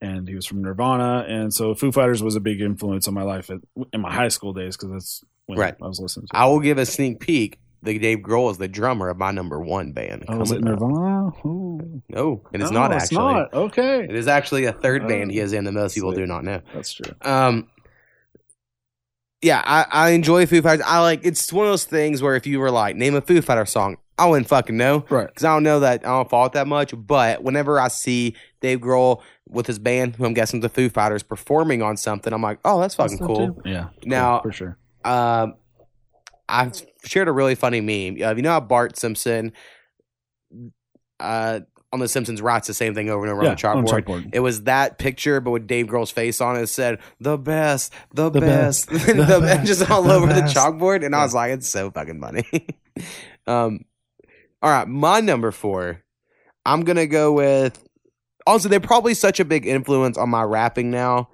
and he was from Nirvana, and so Foo Fighters was a big influence on my life at, in my high school days because that's when Right. I was listening to. I will give a sneak peek. The Dave Grohl is the drummer of my number one band. Oh, was it. Nirvana? Ooh. No, it is No, not it's actually. not. Okay, It is actually a third Oh, band he is in that most people do not know. that's true. Um, yeah, I, I enjoy Foo Fighters. I like it's one of those things where if you were like name a Foo Fighter song, I wouldn't fucking know Right. because I don't know that I don't follow it that much. But whenever I see Dave Grohl with his band, who I'm guessing the Foo Fighters, performing on something, I'm like, oh, that's fucking That's cool. Yeah. Now- for sure. Um, I shared a really funny meme. Uh, you know how Bart Simpson, uh, on The Simpsons writes the same thing over and over yeah, on the chalkboard. It was that picture, but with Dave Grohl's face on it, it said "the best, the, The best,", best, [LAUGHS] the the best, just all the over the chalkboard. And I was like, it's so fucking funny. [LAUGHS] um, all right, my number four. I'm gonna go with. Also, they're probably such a big influence on my rapping now.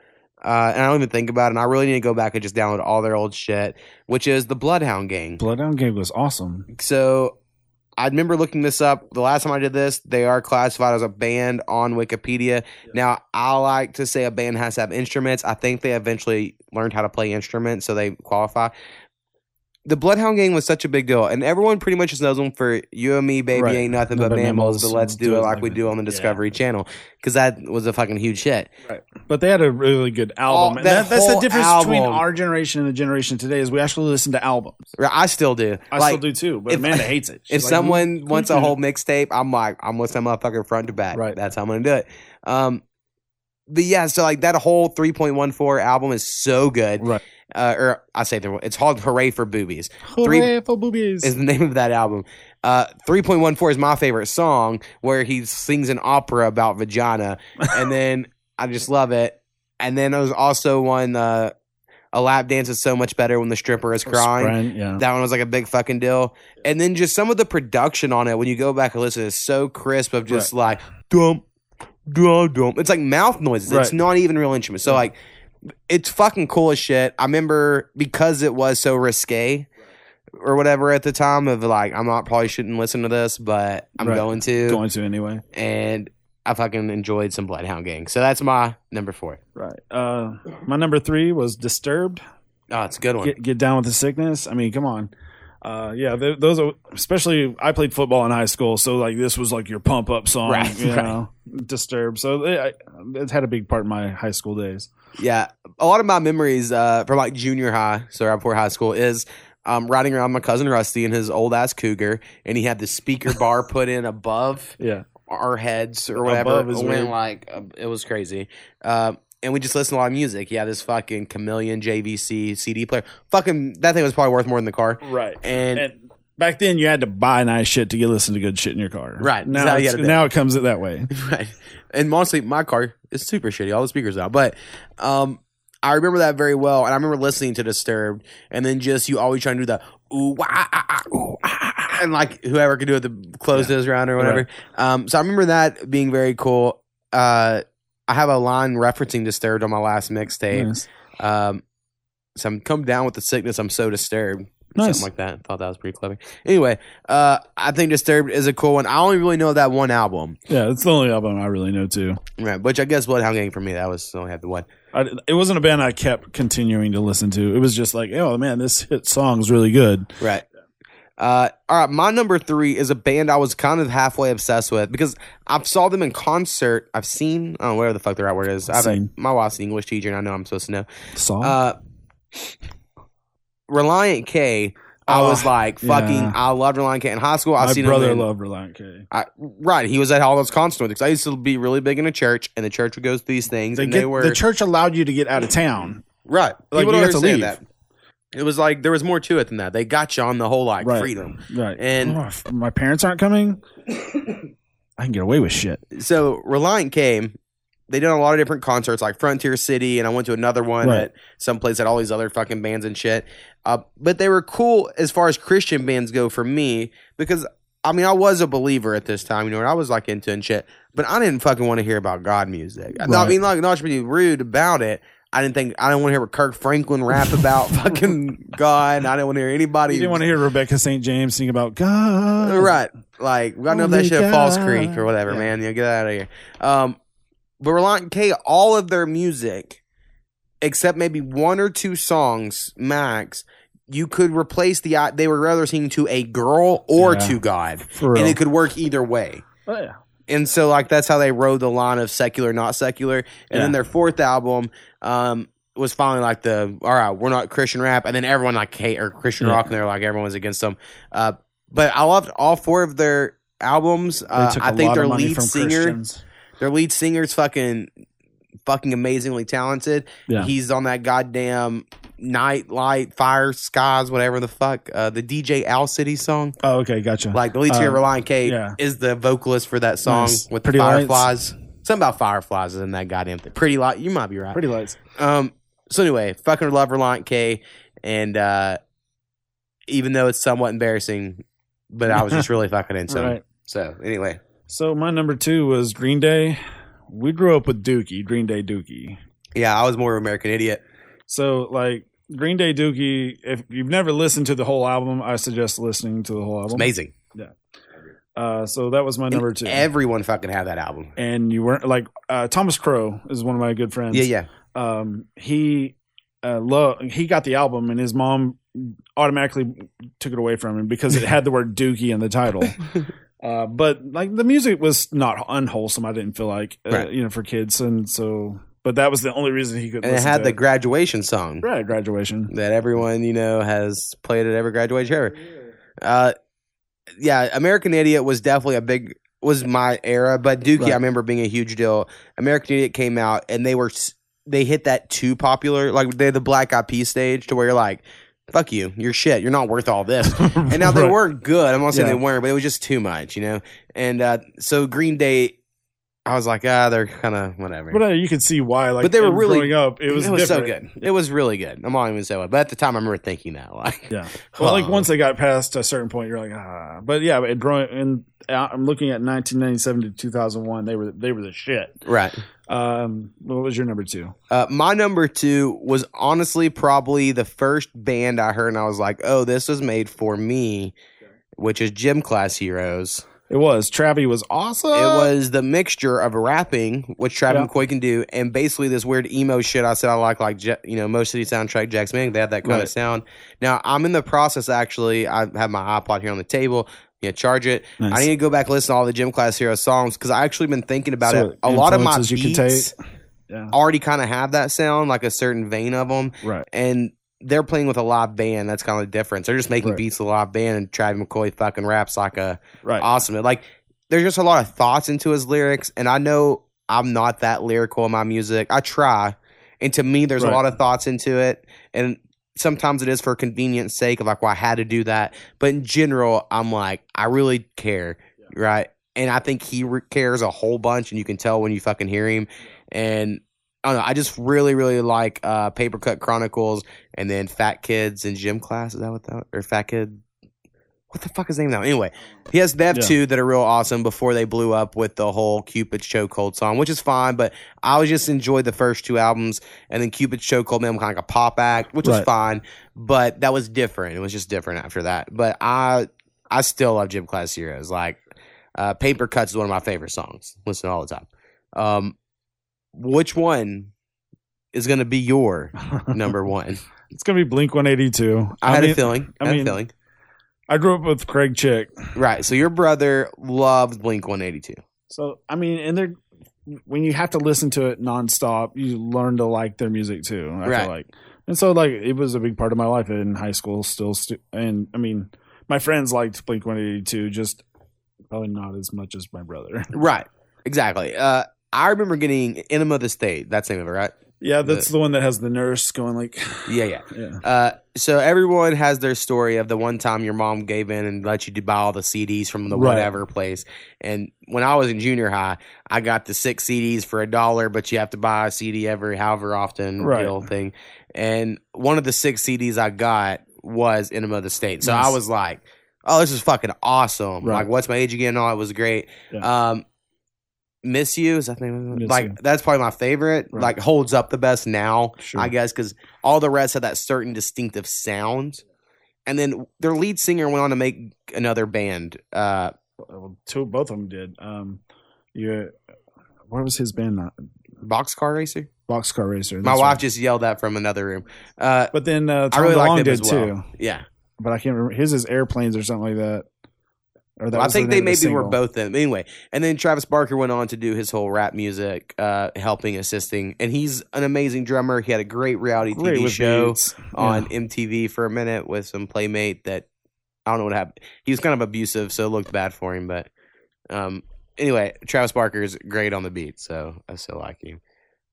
Uh, and I don't even think about it. And I really need to go back and just download all their old shit, which is the Bloodhound Gang. Bloodhound Gang was awesome. So I remember looking this up. The last time I did this, they are classified as a band on Wikipedia. Now, I like to say a band has to have instruments. I think they eventually learned how to play instruments, so they qualify. The Bloodhound Gang was such a big deal, and everyone pretty much just knows them for "You and Me, Baby, Right. Ain't Nothing No But But Mammals," but let's do it like we do on the Yeah. Discovery Channel because that was a fucking huge hit. But they had a really good album. And that that, that's the difference between our generation and the generation today is we actually listen to albums. I still do. I Like, still do too, but if- Amanda hates it. [LAUGHS] if like, someone "Who- wants who a whole mixtape, I'm like, I'm listening to motherfucker front to back. Right. That's how I'm gonna do it. Um, but yeah, so like that whole 3.14 album is so good. Right. Uh, or I say the- it's called "Hooray for Boobies." Three- Hooray for boobies. Is the name of that album. Uh, 3.14 is my favorite song where he sings an opera about vagina, and then [LAUGHS] I just love it. And then there was also one. Uh, a lap dance is so much better when the stripper is crying. Sprint, yeah. That one was like a big fucking deal. And then just some of the production on it, when you go back and listen, is so crisp of just like dum dum dum. It's like mouth noises. It's not even real instruments. So Yeah. like it's fucking cool as shit. I remember because it was so risque or whatever at the time of like I'm not probably shouldn't listen to this, but I'm Right. going to Going to anyway. and I fucking enjoyed some Bloodhound Gang. So that's my number four. Right. Uh, my number three was Disturbed. Oh, it's a good one. Get, get down with the sickness. I mean, come on. Uh, yeah, th- those are especially. I played football in high school, so like this was like your pump up song, Right, You right. know, Disturbed. So it, had a big part in my high school days. Yeah, a lot of my memories uh, from like junior high, so right before high school, is um, riding around my cousin Rusty in his old ass Cougar, and he had the speaker [LAUGHS] bar put in above Yeah, our heads or whatever. Above It went weird. like uh, it was crazy. Uh, and we just listened to a lot of music. Yeah, this fucking Chameleon JVC CD player. Fucking that thing was probably worth more than the car. right. And, And back then, you had to buy nice shit to get listen to good shit in your car. Right, now, so it's- had to do. now it comes it that way. [LAUGHS] right. And honestly, my car is super shitty. All the speakers out, but um, I remember that very well. And I remember listening to Disturbed, and then just you always trying to do the ooh wah, ah, ah, ooh, ah, ah, ah, and like whoever could do it, the close this round or whatever. Um, so I remember that being very cool. Uh, I have a line referencing Disturbed on my last mixtape. Nice. Um, so I'm come down with the sickness. I'm so disturbed. Nice. Something like that. Thought that was pretty clever. Anyway, uh, I think Disturbed is a cool one. I only really know that one album. Yeah, it's the only album I really know too. Right, which I guess Bloodhound Gang for me that was only had the one. I, it wasn't a band I kept continuing to listen to. It was just like, oh man, this hit song's really good. Right. Uh, all right, my number three is a band I was kind of halfway obsessed with because I saw them in concert. I've seen, oh, whatever the fuck the right word is. I have a, Seen. my wife's an English teacher, and I know I'm supposed to know. Song. Uh, Relient K. I Oh, was like fucking. yeah. I loved Relient K in high school. I've My seen brother him in, loved Relient K. I, right, he was at all those concerts with because I used to be really big in a church, and the church would go to these things, They and get, they were the church allowed you to get out of town. Right. Like, People you don't got to leave. that. It was like there was more to it than that. They got you on the whole like Right. freedom. Right. And- Oh, if my parents aren't coming. [LAUGHS] I can get away with shit. So Reliant came. They did a lot of different concerts, like Frontier City, and I went to another one Right. at some place that all these other fucking bands and shit. Uh, but they were cool as far as Christian bands go for me because I mean I was a believer at this time, you know, and I was like into and shit. But I didn't fucking want to hear about God music. I Right. mean, like not to be rude about it. I didn't think I didn't want to hear Kirk Franklin rap about [LAUGHS] fucking God. I didn't want to hear anybody. You didn't want to hear Rebecca St. James sing about God. Right. Like, we got to know that shit at Falls Creek or whatever, Yeah. man. You know, get out of here. Um, but Relient K, all of their music, except maybe one or two songs max, you could replace the, they were rather singing to a girl or Yeah. to God. For real. And it could work either way. Oh, yeah. And so, like, that's how they rode the line of secular, not secular. And Yeah. then their fourth album, um, was finally like the all right, we're not Christian rap, and then everyone like hate or Christian Yeah. rock, and they're like everyone's against them. Uh, but I loved all four of their albums. Uh, I think their lead singer, Christians. their lead singer's fucking, fucking amazingly talented. Yeah. He's on that goddamn night light fire skies whatever the fuck uh, the DJ Owl City song. Oh, okay, gotcha. Like the lead singer Um, Relient K yeah. is the vocalist for that song Nice. with Pretty the Lights. fireflies. Something about fireflies is in that goddamn thing. Pretty light. You might be right. Pretty lights. Um. So anyway, fucking love Relient K, and uh, even though it's somewhat embarrassing, but I was just really [LAUGHS] fucking into. Right. So anyway, So my number two was Green Day. We grew up with Dookie, Green Day Dookie. yeah, I was more of an American idiot. So like Green Day Dookie, if you've never listened to the whole album, I suggest listening to the whole It's album. amazing. Uh, so that was my number two. Everyone fucking had that album. and you weren't like uh, Thomas Crow is one of my good friends. Yeah, yeah. Um, he uh, lo- he got the album, and his mom automatically took it away from him because it had the word Dookie in the title. [LAUGHS] Uh, but like the music was not unwholesome. I didn't feel like uh, Right. you know for kids, and so but that was the only reason he could. And it had the graduation song right graduation. that everyone you know has played at every graduation ever. Uh, yeah, American Idiot was definitely a big was my era, but Dookie Right. I remember being a huge deal. American Idiot came out and they were they hit that too popular, like they're the Black Eyed Peas stage to where you're like, fuck you, you're shit, you're not worth all this. [LAUGHS] And now they weren't good. I'm not saying Yeah. they weren't, but it was just too much, you know. And uh, so Green Day, I was like, ah, they're kind of whatever. But uh, you can see why. Like, But they were really- growing up. It was, so different. good. It was really good. I'm not even saying it, but at the time I remember thinking that, like, Yeah. [LAUGHS] Well, like Oh. once they got past a certain point, you're like, ah. But yeah, but growing and I'm looking at 1997 to 2001. They were they were the shit. right. Um, what was your number two? Uh, my number two was honestly probably the first band I heard, and I was like, "Oh, this was made for me," which is Gym Class Heroes. It was Travi was awesome. it was the mixture of rapping, which Travis Yeah. McCoy can do, and basically this weird emo shit. I said I like, like you know, Motion City soundtrack, Jack's Man. They had that kind Right. of sound. Now I'm in the process. Actually, I have my iPod here on the table. Yeah, charge it. Nice. I need to go back and listen to all the Gym Class Hero songs because I actually been thinking about So it. A lot of my influences you can beats yeah. already kind of have that sound, like a certain vein of them, Right. and they're playing with a live band. That's kind of the difference. They're just making Right. beats with a live band, and Travis McCoy fucking raps like a Right. awesome. Like there's just a lot of thoughts into his lyrics, and I know I'm not that lyrical in my music. I try, and to me, there's Right. a lot of thoughts into it, and sometimes it is for convenience sake of like, well, I had to do that. But in general, I'm like, I really care, right? And I think he re- cares a whole bunch, and you can tell when you fucking hear him. And I don't know, I just really, really like uh, Paper Cut Chronicles, and then Fat Kids and Gym Class. Is that what that or Fat Kid? What the fuck is his name now? Anyway, he has they have Yeah. two that are real awesome before they blew up with the whole Cupid's Chokehold song, which is fine. But I was just enjoyed the first two albums, and then Cupid's Chokehold made him kind of like a pop act, which was fine. But that was different. It was just different after that. But I I still love Gym Class Heroes. Like uh, Paper Cuts is one of my favorite songs. Listen all the time. Um, which one is going to be your [LAUGHS] number one? it's gonna be Blink 182. I, had mean, a feeling. I, I had mean- a feeling. I grew up with Craig Chick, Right. So your brother loved Blink 182. so I mean, and they're when you have to listen to it nonstop, you learn to like their music too. I Right. feel like, and so like it was a big part of my life in high school. Still, stu- and I mean, my friends liked Blink 182, just probably not as much as my brother. Right. Exactly. Uh, I remember getting Enema of the State. That's the name of it, right? Yeah, that's the one that has the nurse going like, Yeah, yeah. [SIGHS] yeah, Uh, so everyone has their story of the one time your mom gave in and let you buy all the CDs from the Right. whatever place. And when I was in junior high, I got the six CDs for a dollar, but you have to buy a CD every however often Right. deal thing. And one of the six CDs I got was Enema of the State. So Nice. I was like, "Oh, this is fucking awesome!" Right. Like, what's my age again? Oh, it was great. Yeah. Um, Miss You is that the name of it? Miss like You. that's probably my favorite. Right. Like holds up the best now. Sure. I guess because all the rest have that certain distinctive sound. And then their lead singer went on to make another band. Uh, well, two both of them did. Um, you, what was his band? Uh, Boxcar Racer. Boxcar Racer. My that's wife right. just yelled that from another room. Uh, But then uh, I Tom really DeLonge like them did as well. too. Yeah, But I can't remember. His is airplanes or something like that. Or that Well, I was the think they of the maybe were both them. Anyway, and then Travis Barker went on to do his whole rap music, uh, helping, assisting, and he's an amazing drummer. He had a great reality Great TV show. beats. on Yeah. MTV for a minute with some playmate that I don't know what happened. He was kind of abusive, so it looked bad for him. But um, anyway, Travis Barker is great on the beat, so I still like him.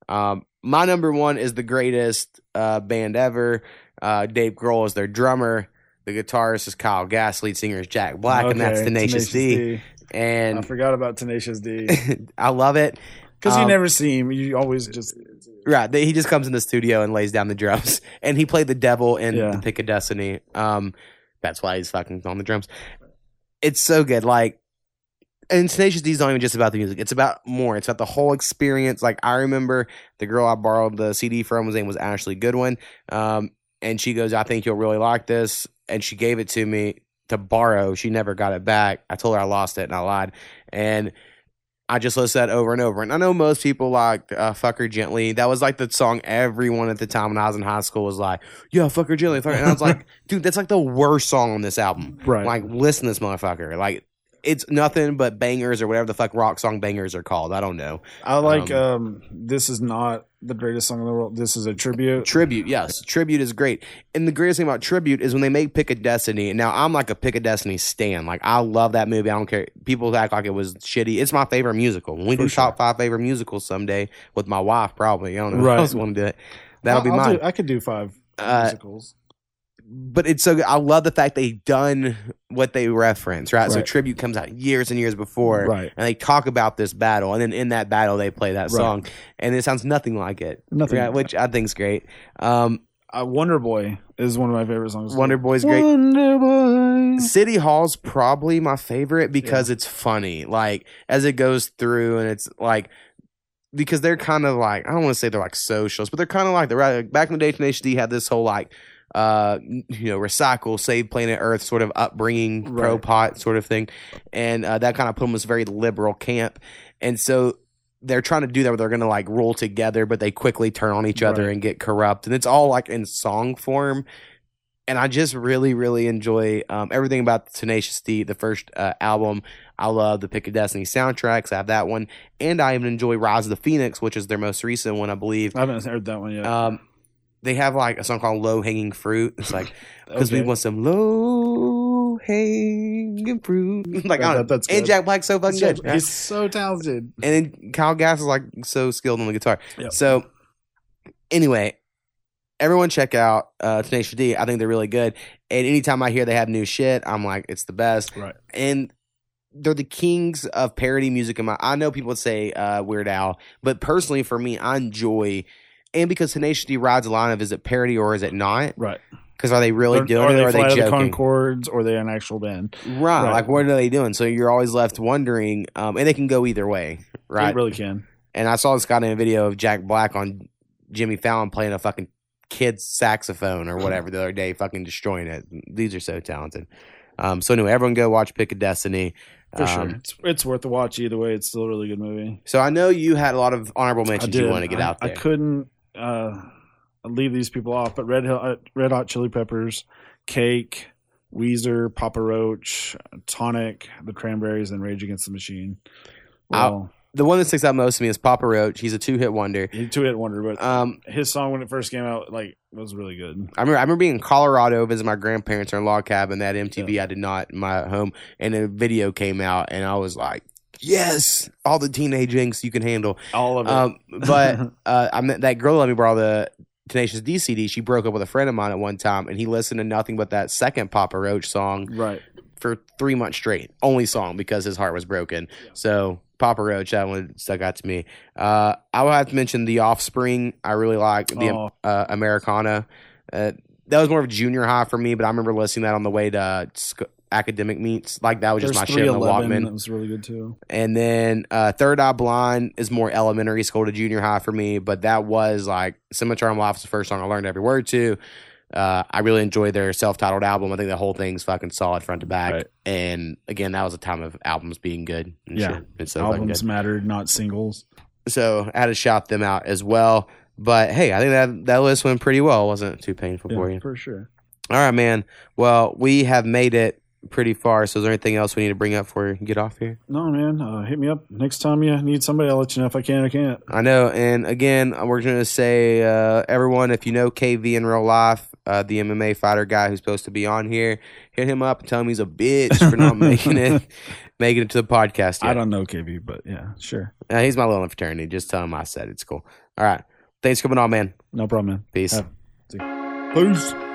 Um, my number one is the greatest uh, band ever. Uh, Dave Grohl is their drummer. The guitarist is Kyle Gass. Lead singer is Jack Black, and that's Okay, Tenacious, D. I And I forgot about Tenacious D [LAUGHS] I love it. because you Um, never see him. You always just Right, he just comes in the studio and lays down the drums, [LAUGHS] and he played the devil in Yeah. the Pick of Destiny. Um, that's why he's fucking on the drums. It's so good. Like, and Tenacious D is not even just about the music; it's about more. It's about the whole experience. Like, I remember the girl I borrowed the CD from. His name was Ashley Goodwin, um, and she goes, "I think you'll really like this," and she gave it to me to borrow. She never got it back. I told her I lost it, and I lied, and. I just listened to that over and over. And I know most people like uh, Fuck Her Gently. That was like the song everyone at the time when I was in high school was like, yeah, Fuck Her Gently. Fuck her. And I was like, [LAUGHS] dude, that's like the worst song on this album. right. Like, listen to this motherfucker. Like, it's nothing but bangers or whatever the fuck rock song bangers are called. I don't know. I like. um, Um, this is not the greatest song in the world. This is a tribute. Tribute, yes. Tribute is great. And the greatest thing about Tribute is when they make Pick a Destiny. Now, I'm like a Pick a Destiny stan. Like, I love that movie. I don't care. People act like it was shitty. It's my favorite musical. When we For do sure. top five favorite musicals someday with my wife, probably. I don't know. Right. I just want to do it. That'll I'll- be mine. do- I could do five Uh, musicals. But it's so. I love the fact they done what they reference, right? So Tribute comes out years and years before. Right. And they talk about this battle, and then in that battle they play that Right. song, and it sounds nothing like it. Nothing. Yeah, like which I think's great. Um, Uh, Wonder Boy is one of my favorite songs. Wonder Boy's great. Wonder Boy. City Hall's probably my favorite because it's funny. Like as it goes through, and it's like because they're kind of like I don't want to say they're like socialists, but they're kind of like the right back in the day. Tenacious D had this whole like uh you know recycle save planet earth sort of upbringing pro pot sort of thing and uh, that kind of put them in this very liberal camp and so they're trying to do that where they're going to like rule together but they quickly turn on each other Right. and get corrupt and it's all like in song form and I just really, really enjoy um, everything about Tenacious D, the first uh, album. I love the Pick of Destiny soundtracks. I have that one, and I even enjoy Rize of the Fenix, which is their most recent one, I believe. I haven't heard that one yet. Um, they have like a song called "Low Hanging Fruit." It's like [LAUGHS] because we want some low hanging fruit. [LAUGHS] like I don't know. that's and. Jack Black's so fucking good. He's so talented. and then Kyle Gass is like so skilled on the guitar. Yep. So anyway, everyone check out uh, Tenacious D. I think they're really good. And anytime I hear they have new shit, I'm like, it's the best. Right. And they're the kings of parody music. In my, I know people would say uh, Weird Al, but personally for me, I enjoy. And because Tenacious D rides a line of is it parody or is it not? Right. Because are they really Or- doing or it or are they of the joking? Conchords or are they an actual band. Right, Right. Like what are they doing? So you're always left wondering. Um, and they can go either way. Right. It really can. And I saw this guy in a video of Jack Black on Jimmy Fallon playing a fucking kid's saxophone or whatever the other day, fucking destroying it. These are so talented. Um, so anyway, everyone go watch Pick of Destiny. For Um, sure. It's, it's worth the watch either way. It's still a really good movie. So I know you had a lot of honorable mentions you want to get I, out there. I couldn't uh, leave these people off, but Red Hot, Red Hot Chili Peppers, Cake, Weezer, Papa Roach, Tonic, The Cranberries, and Rage Against the Machine. Well, the one that sticks out most to me is Papa Roach. He's a two hit wonder. two hit wonder, but Um, his song when it first came out, like, was really good. I remember I remember being in Colorado visiting my grandparents in a log cabin. That MTV. I did not in my home, and a video came out, and I was like, "Yes, all the teenage angst you can handle." All of it. Um, but [LAUGHS] uh, I met that girl that let me borrow the Tenacious D CD. She broke up with a friend of mine at one time, and he listened to nothing but that second Papa Roach song right. for three months straight. Only song because his heart was broken. So Papa Roach, that one stuck out to me. Uh, I would have to mention The Offspring. I really like the Oh. uh, Americana. Uh, that was more of junior high for me, but I remember listening to that on the way to sc- academic meets. Like that was just There's my shit in the Walkman. That was really good too. And then uh, Third Eye Blind is more elementary school to junior high for me, but that was like Semi-Charmed Life was the first song I learned every word to. Uh, I really enjoyed their self-titled album. I think the whole thing's fucking solid front to back. Right. And again, that was a time of albums being good. and Yeah. shit. it's so Albums mattered, not singles. So I had to shout them out as well. But hey, I think that that list went pretty well. It wasn't too painful for you. for sure. All right, man. Well, we have made it pretty far. So is there anything else we need to bring up before you get off here? No, man. Uh, hit me up next time you need somebody. I'll let you know if I can or I can't. I know. And again, we're going to say, uh, everyone, if you know KV in real life, uh, the MMA fighter guy who's supposed to be on here, hit him up and tell him he's a bitch for not [LAUGHS] making it, making it to the podcast. I don't know KB, but yeah, sure. Uh, he's my little fraternity. Just tell him I said it's cool. All right. Thanks for coming on, man. No problem, man. Peace. Peace.